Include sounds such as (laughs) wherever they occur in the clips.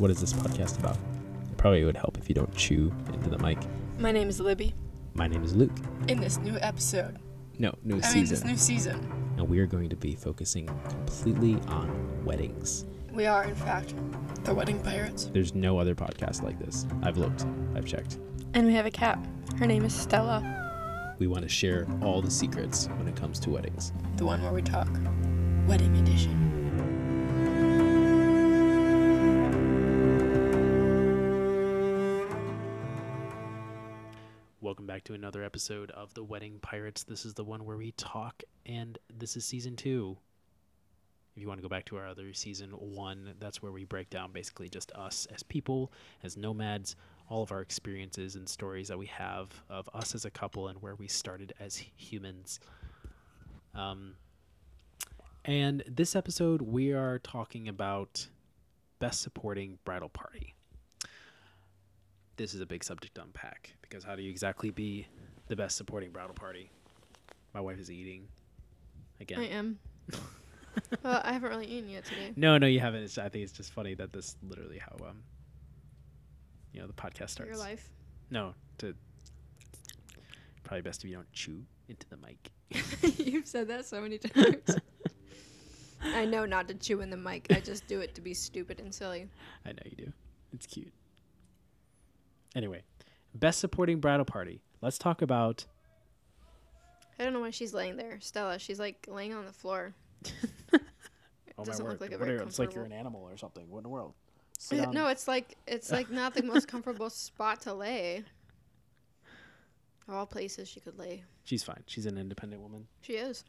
what is this podcast about? It probably would help if you don't chew into the mic. My name is Libby. My name is Luke. In this new episode, No, new season. I mean this new season, and we are going to be focusing completely on weddings. we are in fact the wedding pirates, There's no other podcast like this. I've looked, I've checked. and we have a cat. Her name is Stella, We want to share all the secrets when it comes to weddings. the one where we talk wedding edition. To another episode of The Wedding Pirates. This is the one where we talk, and this is season two. If you want to go back to our other season one, that's where we break down basically just us as people, as nomads, all of our experiences and stories that we have of us as a couple and where we started as humans. Um, and this episode, we are talking about best supporting bridal party this is a big subject to unpack because how do you exactly be the best supporting bridal party? My wife is eating again. I am. (laughs) well, I haven't really eaten yet today. No, no, you haven't. It's, I think it's just funny that this literally how um you know the podcast starts. your life. No, to probably best if you don't chew into the mic. (laughs) You've said that so many (laughs) times. I know not to chew in the mic. I just do it to be stupid and silly. I know you do. It's cute. Anyway, best supporting bridal party. Let's talk about I don't know why she's laying there, Stella. She's like laying on the floor. (laughs) Oh It doesn't look like a What very are- it's like you're an animal or something. What in the world? Uh. No, it's like it's like not the most comfortable spot to lay. Of all places she could lay, She's fine. She's an independent woman. she is,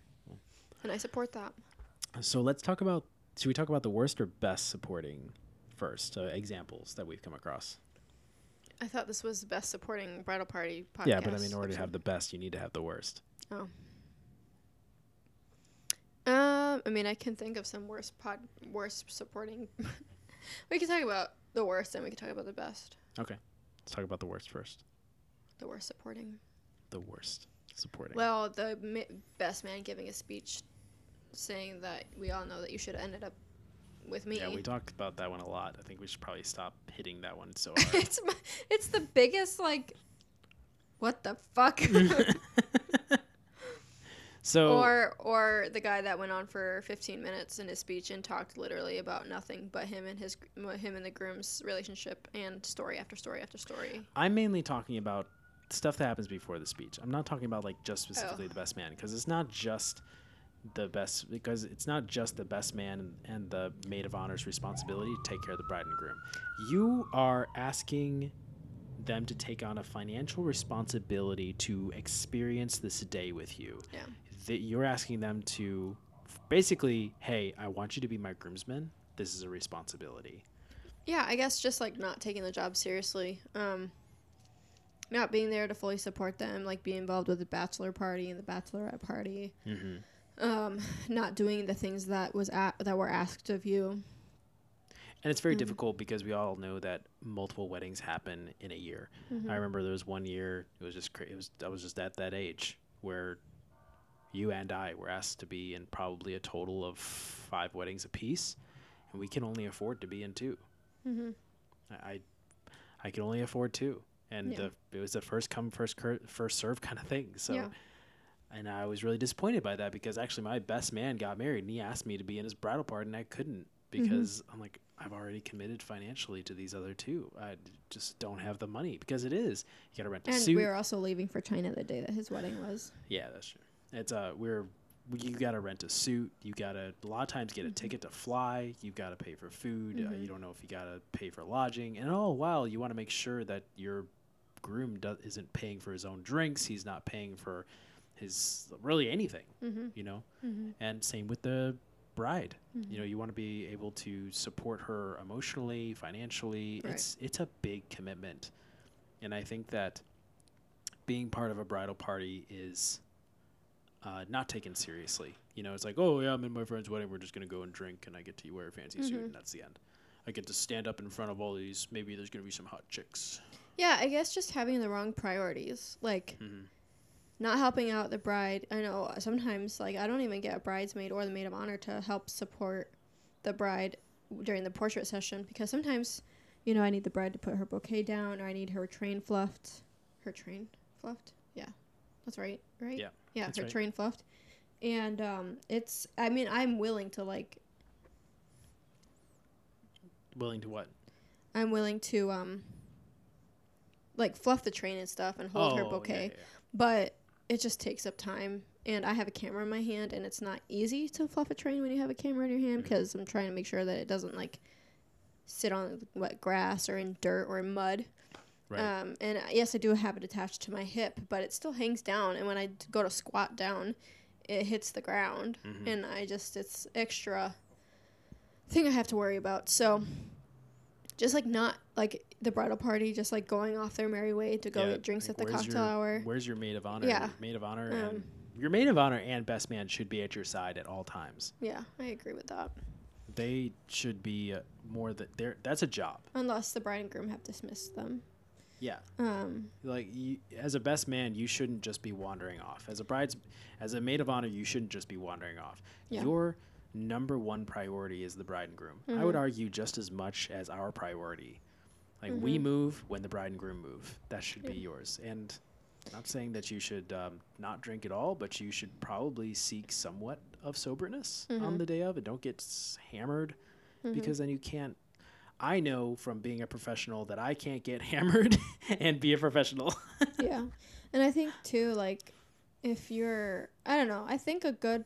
and I support that. So let's talk about. Should we talk about the worst or best supporting first? Uh, examples that we've come across. I thought this was the best supporting bridal party podcast. yeah, but I mean, in order to have the best, you need to have the worst. Oh. Um, I mean, I can think of some worst pod, worst supporting. (laughs) we can talk about the worst, and we can talk about the best. Okay, let's talk about the worst first. The worst supporting. The worst supporting. Well, the best man giving a speech, saying that we all know that you should have ended up with me. yeah, we talked about that one a lot. I think we should probably stop hitting that one so (laughs) hard. it's my, it's the biggest like. What the fuck? (laughs) so or or the guy that went on for 15 minutes in his speech and talked literally about nothing but him and his him and the groom's relationship and story after story after story. I'm mainly talking about stuff that happens before the speech. I'm not talking about like just oh. specifically Oh. the best man because it's not just the best because it's not just the best man and the maid of honor's responsibility to take care of the bride and groom. You are asking them to take on a financial responsibility to experience this day with you. Yeah. That you're asking them to basically, hey, I want you to be my groomsman. This is a responsibility. Yeah, I guess just like not taking the job seriously. Um not being there to fully support them, like be involved with the bachelor party and the bachelorette party. Mm-hmm. Um not doing the things that was a- that were asked of you. And it's very Mhm. difficult because we all know that multiple weddings happen in a year. Mm-hmm. I remember there was one year it was just cra- it was I was just at that age where you and I were asked to be in probably a total of five weddings apiece, and we can only afford to be in two. Mhm. I I, can only afford two, and Yeah. the, it was the first come first cur- first serve (laughs) kind of thing. So. Yeah. And I was really disappointed by that because actually my best man got married and he asked me to be in his bridal party and I couldn't Mm-hmm. because I'm like I've already committed financially to these other two. I just don't have the money because it is you got to rent a And suit. we were also leaving for China the day that his wedding was. yeah, that's true. It's uh we're you got to rent a suit. You got to a lot of times get a ticket to fly. You got to pay for food. Uh, Mhm. you don't know if you got to pay for lodging. And all the while you want to make sure that your groom do- isn't paying for his own drinks. He's not paying for his really anything. Mm-hmm. You know Mm-hmm. and same with the bride Mhm. you know you want to be able to support her emotionally financially Right. it's it's a big commitment and i think that being part of a bridal party is uh, not taken seriously you know it's like oh yeah i'm in my friend's wedding we're just going to go and drink and i get to wear a fancy suit Mhm. and that's the end i get to stand up in front of all these maybe there's going to be some hot chicks Yeah, I guess just having the wrong priorities. Like Mhm. Not helping out the bride. I know sometimes like I don't even get a bridesmaid or the maid of honor to help support the bride during the portrait session because sometimes you know, I need the bride to put her bouquet down, or I need her train fluffed. Her train fluffed? Yeah, that's right, right? Yeah, yeah, her right. train fluffed. And um, it's, I mean, I'm willing to like, Willing to what? I'm willing to um, like fluff the train and stuff and hold her Oh, yeah, bouquet, yeah, yeah. but it just takes up time. And I have a camera in my hand, and it's not easy to fluff a train when you have a camera in your hand Mhm. because I'm trying to make sure that it doesn't like sit on wet grass or in dirt or in mud. Right. Um, and uh, yes, I do have it attached to my hip, but it still hangs down. And when I go to squat down, it hits the ground, Mhm. and I just it's extra thing I have to worry about. So, just like not like the bridal party, just like going off their merry way to go Yeah, get drinks like, at the cocktail your- hour. Where's your maid of honor? Yeah. Your maid of honor Um, and your maid of honor and best man should be at your side at all times. Yeah, I agree with that. They should be uh, more that they're that's a job. Unless the bride and groom have dismissed them. Yeah. Um, Like you, as a best man, you shouldn't just be wandering off. As a bride's, as a maid of honor, you shouldn't just be wandering off. Yeah. Your number one priority is the bride and groom. I would Mhm. argue just as much as our priority. Like we Mhm. move when the bride and groom move. That should be yours. And not saying that you should um, not drink at all, but you should probably seek somewhat of soberness on Mhm. the day of, and don't get hammered because then you can't. I know from being a professional that I can't get (laughs) hammered (laughs) and be a professional. (laughs) yeah and i think too like if you're i don't know i think a good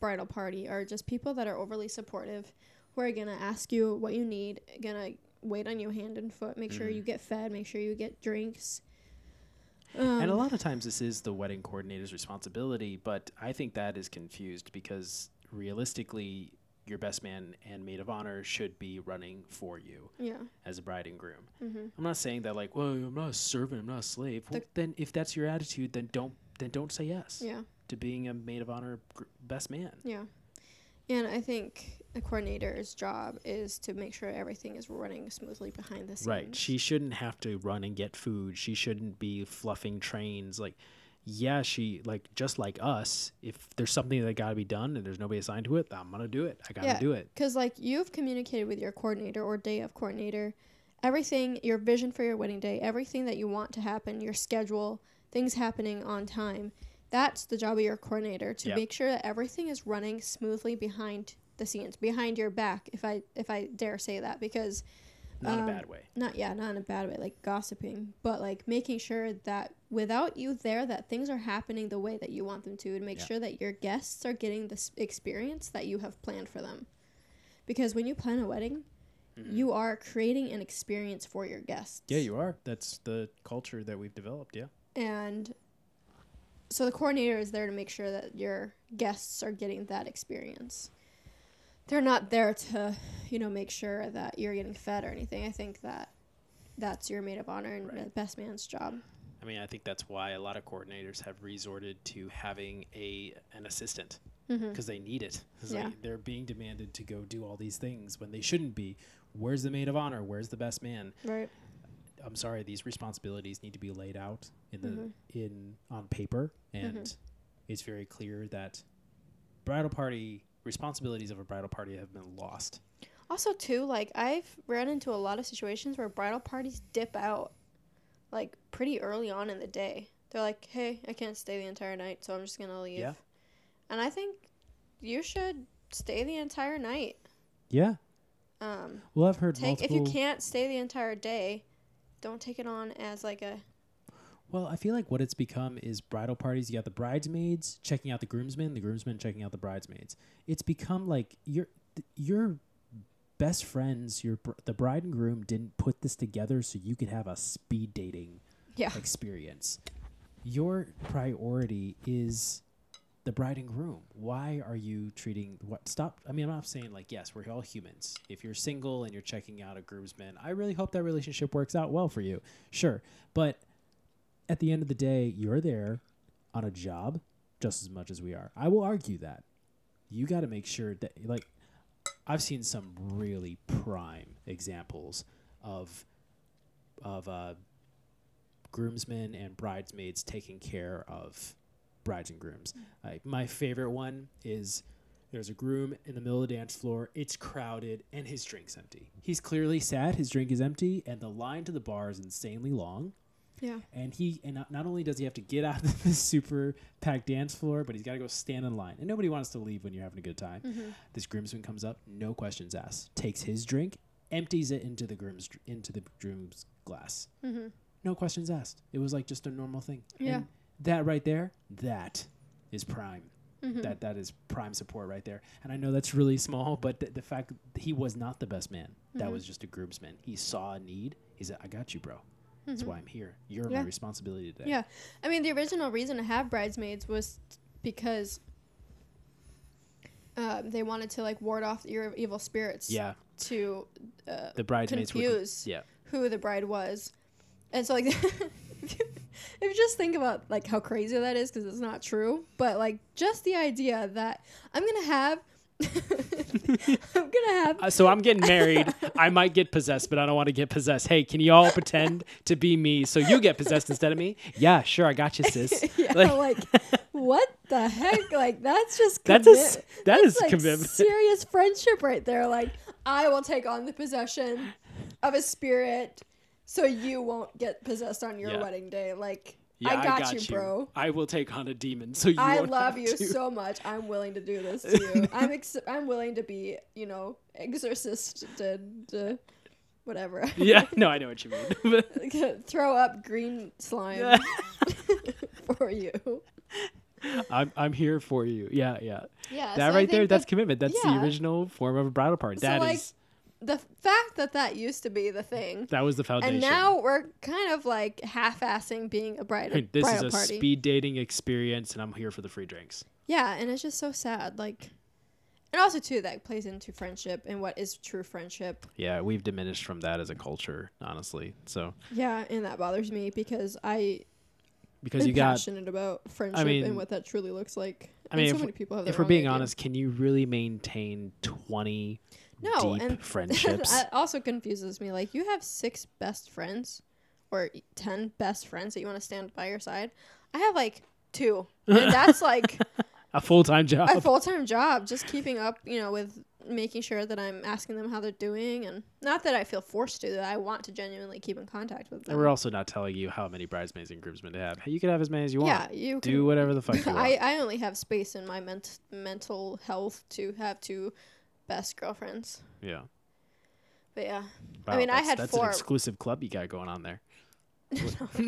bridal party are just people that are overly supportive who are gonna ask you what you need gonna wait on you hand and foot make sure Mhm. you get fed make sure you get drinks um, and a lot of times this is the wedding coordinator's responsibility, but I think that is confused because realistically, your best man and maid of honor should be running for you yeah as a bride and groom. mm-hmm. I'm not saying that like, well, I'm not a servant, I'm not a slave. Well, then if that's your attitude, then don't then don't say yes yeah to being a maid of honor gr- best man. yeah and i think a coordinator's job is to make sure everything is running smoothly behind the scenes Right. She shouldn't have to run and get food. She shouldn't be fluffing trains. Like, yeah, she like just like us. If there's something that got to be done and there's nobody assigned to it, I'm gonna do it. I gotta Yeah. do it. Because, like, you've communicated with your coordinator or day of coordinator everything, your vision for your wedding day, everything that you want to happen, your schedule, things happening on time. That's the job of your coordinator to Yeah. make sure that everything is running smoothly behind the scenes, behind your back, if I if I dare say that, because Not Um, a bad way. not yeah, not in a bad way, like gossiping, but like making sure that without you there, that things are happening the way that you want them to, and make Yeah. sure that your guests are getting this experience that you have planned for them. Because when you plan a wedding, Mhm. you are creating an experience for your guests. Yeah, you are. That's the culture that we've developed. Yeah. And so the coordinator is there to make sure that your guests are getting that experience. They're not there to, you know, make sure that you're getting fed or anything. I think that that's your maid of honor and Right. the best man's job. I mean, I think that's why a lot of coordinators have resorted to having a an assistant Mm-hmm. because they need it. Yeah. they, they're being demanded to go do all these things when they shouldn't be. Where's the maid of honor? Where's the best man? Right. I'm sorry, these responsibilities need to be laid out in the Mhm. in on paper, and it's very clear that bridal party responsibilities of a bridal party have been lost. Also, too, like I've ran into a lot of situations where bridal parties dip out, like pretty early on in the day. They're like, "Hey, I can't stay the entire night, so I'm just gonna leave." Yeah. And I think you should stay the entire night. Yeah, Um, well, I've heard take if you can't stay the entire day, don't take it on as like a Well, I feel like what it's become is bridal parties. You got the bridesmaids checking out the groomsmen, the groomsmen checking out the bridesmaids. It's become like your your best friends, your the bride and groom didn't put this together so you could have a speed dating yeah experience. Your priority is the bride and groom. Why are you treating what stop I mean I'm not saying like yes, we're all humans. If you're single and you're checking out a groomsman, I really hope that relationship works out well for you. Sure. But at the end of the day, you're there on a job just as much as we are. I will argue that. You got to make sure that like I've seen some really prime examples of of uh groomsmen and bridesmaids taking care of brides and grooms. Like my favorite one is There's a groom in the middle of the dance floor. It's crowded, and his drink's empty. He's clearly sad. His drink is empty, and the line to the bar is insanely long. Yeah. And he and not, only does he have to get out of (laughs) this super packed dance floor, but he's got to go stand in line. And nobody wants to leave when you're having a good time. Mm-hmm. This groomsman comes up, no questions asked, takes his drink, empties it into the groom's into the groom's glass. Mm-hmm. No questions asked. It was like just a normal thing. Yeah. And that right there, that is prime. Mm-hmm. That that is prime support right there. And I know that's really small, but the, the fact that he was not the best man. That Mhm. was just a groomsman. He saw a need. He said, "I got you, bro. That's Mhm. why I'm here. You're Yeah. my responsibility today." Yeah. I mean, the original reason to have bridesmaids was because um, they wanted to like ward off your evil spirits. Yeah. To uh, The bridesmaids confuse yeah. who the bride was, and so like, (laughs) if you just think about like how crazy that is, because it's not true, but like just the idea that I'm gonna have, (laughs) I'm gonna have. Uh, so I'm getting married. I might get possessed, but I don't want to get possessed. Hey, can you all pretend to be me so you get possessed instead of me? Yeah, sure. I got you, sis. (laughs) yeah, Like- like, (laughs) what the heck? Like that's just That's a that that's is like commitment. serious friendship right there. Like I will take on the possession of a spirit, so you won't get possessed on your Yeah. wedding day. Like Yeah, I, got you, bro. I will take on a demon, so you. I love you to. so much. I'm willing to do this to (laughs) you. I'm ex- I'm willing to be, you know, exorcist to, uh, to whatever. (laughs) Yeah, no, I know what you mean. (laughs) Throw up green slime for you. I'm I'm here for you. Yeah, yeah. Yeah. that so I right there, that's commitment. That's yeah. the original form of a bridal party. So, That is like, the fact that that used to be the thing. that was the foundation. And now we're kind of like half-assing being a bride Hey, this is a party. speed dating experience, and I'm here for the free drinks. Yeah, and it's just so sad. Like, and also too that plays into friendship and what is true friendship. Yeah, we've diminished from that as a culture, honestly. So Yeah, and that bothers me because I because you got, passionate about friendship mean- and what that truly looks like. I mean, and so if- many people have if we're being idea. honest, can you really maintain twenty no, deep and (laughs) friendships? that also confuses me. Like, you have six best friends or ten best friends that you want to stand by your side. I have like two, and that's like (laughs) a full time job. a full time job, just keeping up, you know, with making sure that I'm asking them how they're doing, and not that I feel forced to. That I want to genuinely keep in contact with them. and we're also not telling you how many bridesmaids and groomsmen to have. You can have as many as you yeah, want. Yeah, you Do whatever the fuck you (laughs) want. I I only have space in my ment- mental health to have two best girlfriends. yeah. But yeah, Wow, mean, I had that's four- an exclusive club you got going on there. (laughs)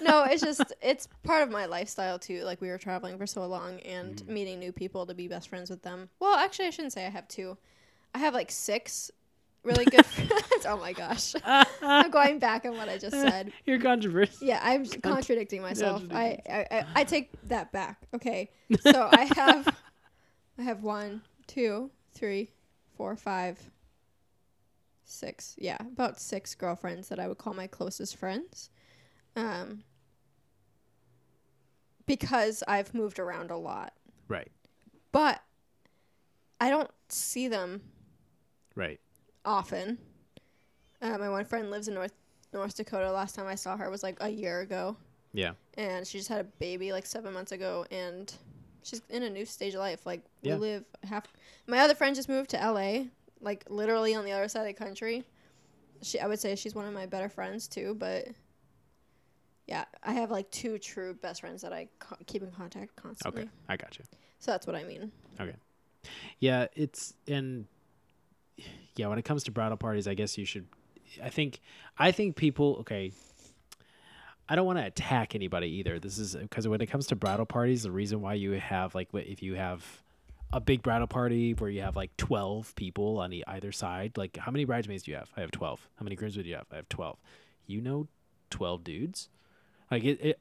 no, it's just it's part of my lifestyle too. Like we were traveling for so long and Mm. meeting new people to be best friends with them. Well, actually, I shouldn't say I have two. I have like six really good (laughs) friends. Oh my gosh, (laughs) I'm going back on what I just said. You're controversial. Yeah, I'm contradicting myself. I, I, I I take that back. Okay, so I have I have one, two, three, four, five, six. Yeah, about six girlfriends that I would call my closest friends. Um, because I've moved around a lot, Right. but I don't see them Right. often. Uh, my one friend lives in North North Dakota. Last time I saw her was like a year ago. Yeah. and she just had a baby like seven months ago and she's in a new stage of life like Yeah. we live half my other friend just moved to la like literally on the other side of the country she i would say she's one of my better friends too but yeah i have like two true best friends that i co- keep in contact constantly Okay. I got you. so that's what i mean Okay. Yeah, it's and yeah, when it comes to bridal parties, I guess you should I think I think people okay I don't want to attack anybody either. This is because when it comes to bridal parties, the reason why you have like if you have a big bridal party where you have like 12 people on the either side, like how many bridesmaids do you have? I have 12. How many groomsmen do you have? I have 12. You know 12 dudes? Like it, it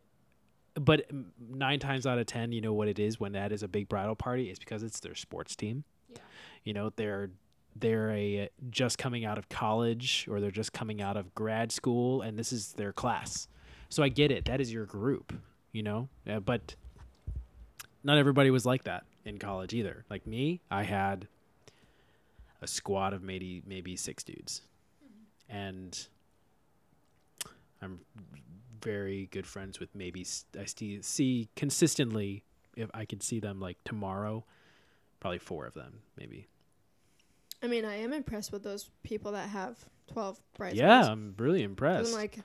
but 9 times out of 10, you know what it is when that is a big bridal party? It's because it's their sports team. Yeah. You know, they're they're a just coming out of college or they're just coming out of grad school and this is their class. So I get it. That is your group, you know? Uh, but not everybody was like that in college either. Like me, I had a squad of maybe maybe 6 dudes. And I'm very good friends with maybe I see, see consistently if I could see them like tomorrow, Probably four of them, maybe. I mean, I am impressed with those people that have twelve bridesmaids. Yeah, I'm really impressed. I'm like,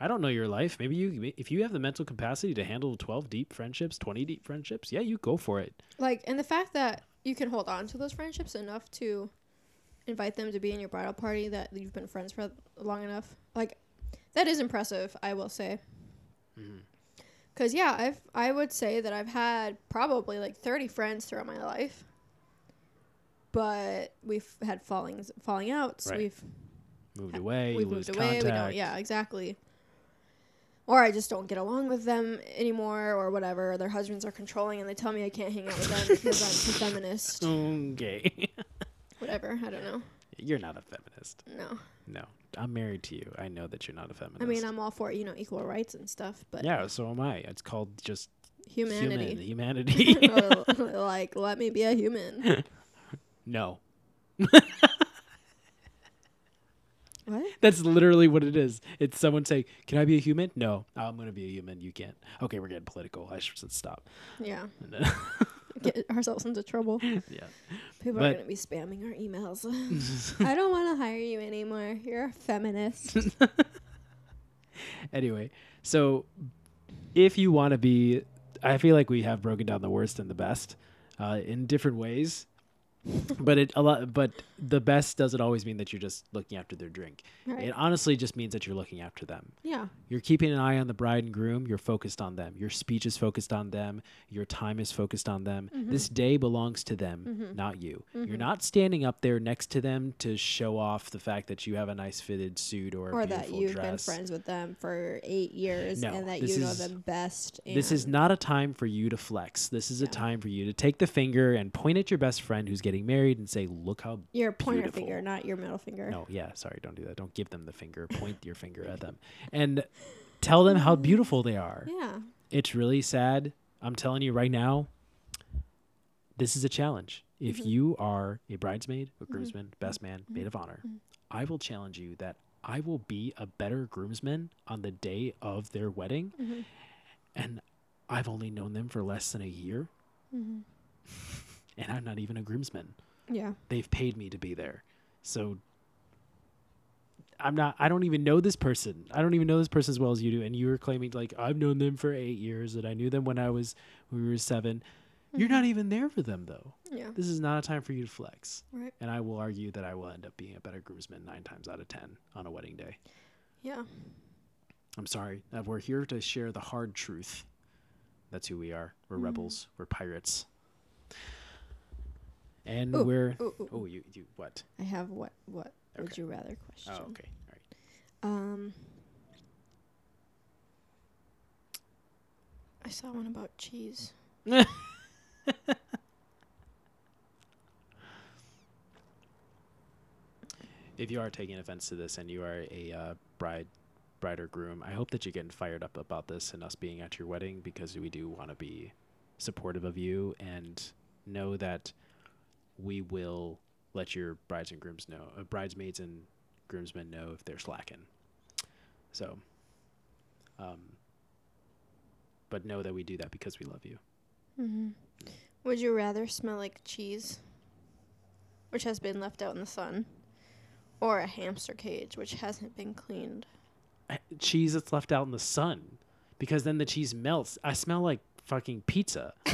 I don't know your life. Maybe you, if you have the mental capacity to handle 12 deep friendships, 20 deep friendships, yeah, you go for it. like, and the fact that you can hold on to those friendships enough to invite them to be in your bridal party that you've been friends for long enough, like, that is impressive. I will say. Mhm. Cause yeah, I've I would say that I've had probably like thirty friends throughout my life, but we've had fallings, falling outs. Right. We've Moved away, lose moved away. contact. We don't. Yeah, exactly. Or I just don't get along with them anymore, or whatever. Their husbands are controlling, and they tell me I can't hang out with them because I'm too feminist. Okay. (laughs) Whatever. I don't know. you're not a feminist. No. No. I'm married to you. I know that you're not a feminist. I mean, I'm all for you know equal rights and stuff, but yeah, so am I. It's called just humanity. human humanity. (laughs) (laughs) like, let me be a human. no. That's literally what it is. It's someone saying, "Can I be a human?" No, I'm going to be a human. You can't. Okay, we're getting political. I should stop. Yeah. (laughs) (laughs) Get ourselves into trouble. yeah. People are gonna be spamming our emails. (laughs) I don't want to hire you anymore. You're a feminist. anyway, so if you want to be, I feel like we have broken down the worst and the best uh, in different ways. but it a lot, but the best doesn't always mean that you're just looking after their drink. Right. It honestly just means that you're looking after them. yeah. You're keeping an eye on the bride and groom. You're focused on them. Your speech is focused on them. Your time is focused on them. Mm-hmm. This day belongs to them, not you. You're not standing up there next to them to show off the fact that you have a nice fitted suit or, a or that you've dress. been friends with them for eight years No, and that you know is- them best. This is not a time for you to flex. This is a time for you to take the finger and point at your best friend who's getting married and say, "Look how your pointer beautiful. finger, not your middle finger. No, yeah, sorry, don't do that. Don't give them the finger. (laughs) Point your finger at them and tell them how beautiful they are. Yeah. It's really sad. I'm telling you right now, this is a challenge. If Mm-hmm. you are a bridesmaid, a groomsman, best man, maid of honor, I will challenge you that I will be a better groomsman on the day of their wedding. Mm-hmm. And I've only known them for less than a year. Mm-hmm. (laughs) And I'm not even a groomsman Yeah. they've paid me to be there. So I'm not I don't even know this person. I don't even know this person as well as you do. And you were claiming like I've known them for eight years and I knew them when I was when we were 7 You're mm-hmm. not even there for them though. Yeah. This is not a time for you to flex. Right. And I will argue that I will end up being a better groomsman nine times out of ten on a wedding day. Yeah. I'm sorry. We're here to share the hard truth. That's who we are. We're mm-hmm. rebels. We're pirates. And Ooh, we're ooh, ooh, oh you you what? I have what what would you rather question. Oh okay. All right. Um I saw one about cheese. (laughs) if you are taking offense to this and you are a uh, bride bride or groom i hope that you're getting fired up about this and us being at your wedding because we do want to be supportive of you and know that we will let your brides and grooms know uh, bridesmaids and groomsmen know if they're slacking so um but know that we do that because we love you Mm-hmm. Would you rather smell like cheese, which has been left out in the sun, or a hamster cage, which hasn't been cleaned? Cheese that's left out in the sun because then the cheese melts i smell like fucking pizza (laughs)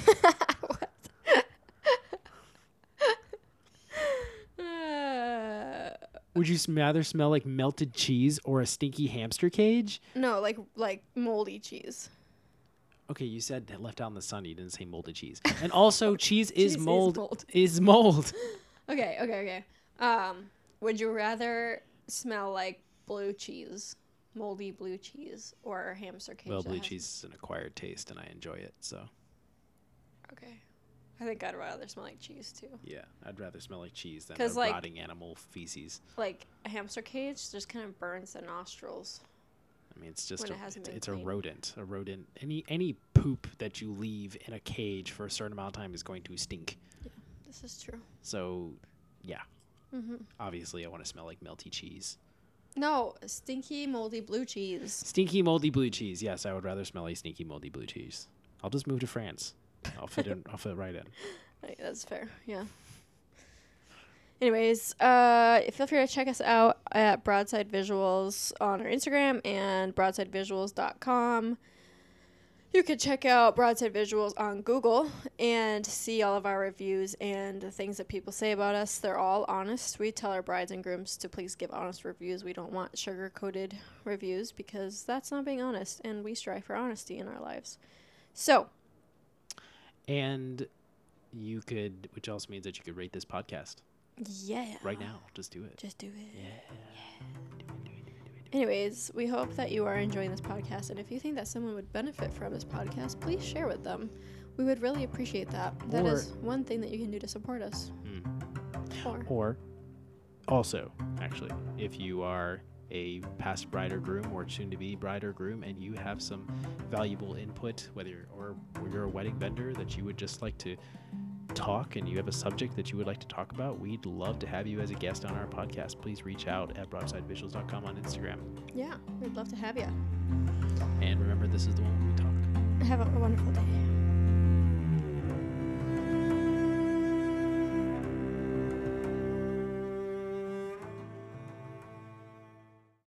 Uh, Would you rather smell like melted cheese or a stinky hamster cage? no, like like moldy cheese. Okay, you said left out in the sun. You didn't say moldy cheese. And also, (laughs) cheese is Cheese is mold. mold. Is mold. (laughs) Okay, okay, okay. Um, would you rather smell like blue cheese, moldy blue cheese, or hamster cage? well, blue cheese is an acquired taste, and I enjoy it. So Okay, I think I'd rather smell like cheese too. yeah, I'd rather smell like cheese than a like- rotting animal feces. Like a hamster cage, just kind of burns the nostrils. I mean, it's just a, it it's, a rodent. A rodent. Any any poop that you leave in a cage for a certain amount of time is going to stink. This is true. So, yeah. Mm-hmm. Obviously, I want to smell like melty cheese. No, stinky, moldy blue cheese. Stinky moldy blue cheese. Yes, I would rather smell a stinky moldy blue cheese. I'll just move to France. I'll fit in. I'll fit right in. (laughs) Right, That's fair. Yeah. Anyways, uh, feel free to check us out at Broadside Visuals on our Instagram and broadsidevisuals.com. You can check out Broadside Visuals on Google and see all of our reviews and the things that people say about us. They're all honest. We tell our brides and grooms to please give honest reviews. We don't want sugar coated reviews because that's not being honest, and we strive for honesty in our lives. So, And you could, which also means that you could rate this podcast yeah. right now. Just do it. Just do it. Yeah. Anyways, we hope that you are enjoying this podcast, and if you think that someone would benefit from this podcast, please share with them. We would really appreciate that. That is Or- one thing that you can do to support us. Mm. Or, Or also, actually, if you are a past bride or groom or soon to be bride or groom and you have some valuable input, whether you're, or you're a wedding vendor that you would just like to talk and you have a subject that you would like to talk about, we'd love to have you as a guest on our podcast. Please reach out at broadsidevisuals.com on Instagram. yeah, we'd love to have you. And remember, this is the one where we talk. Have a, a wonderful day.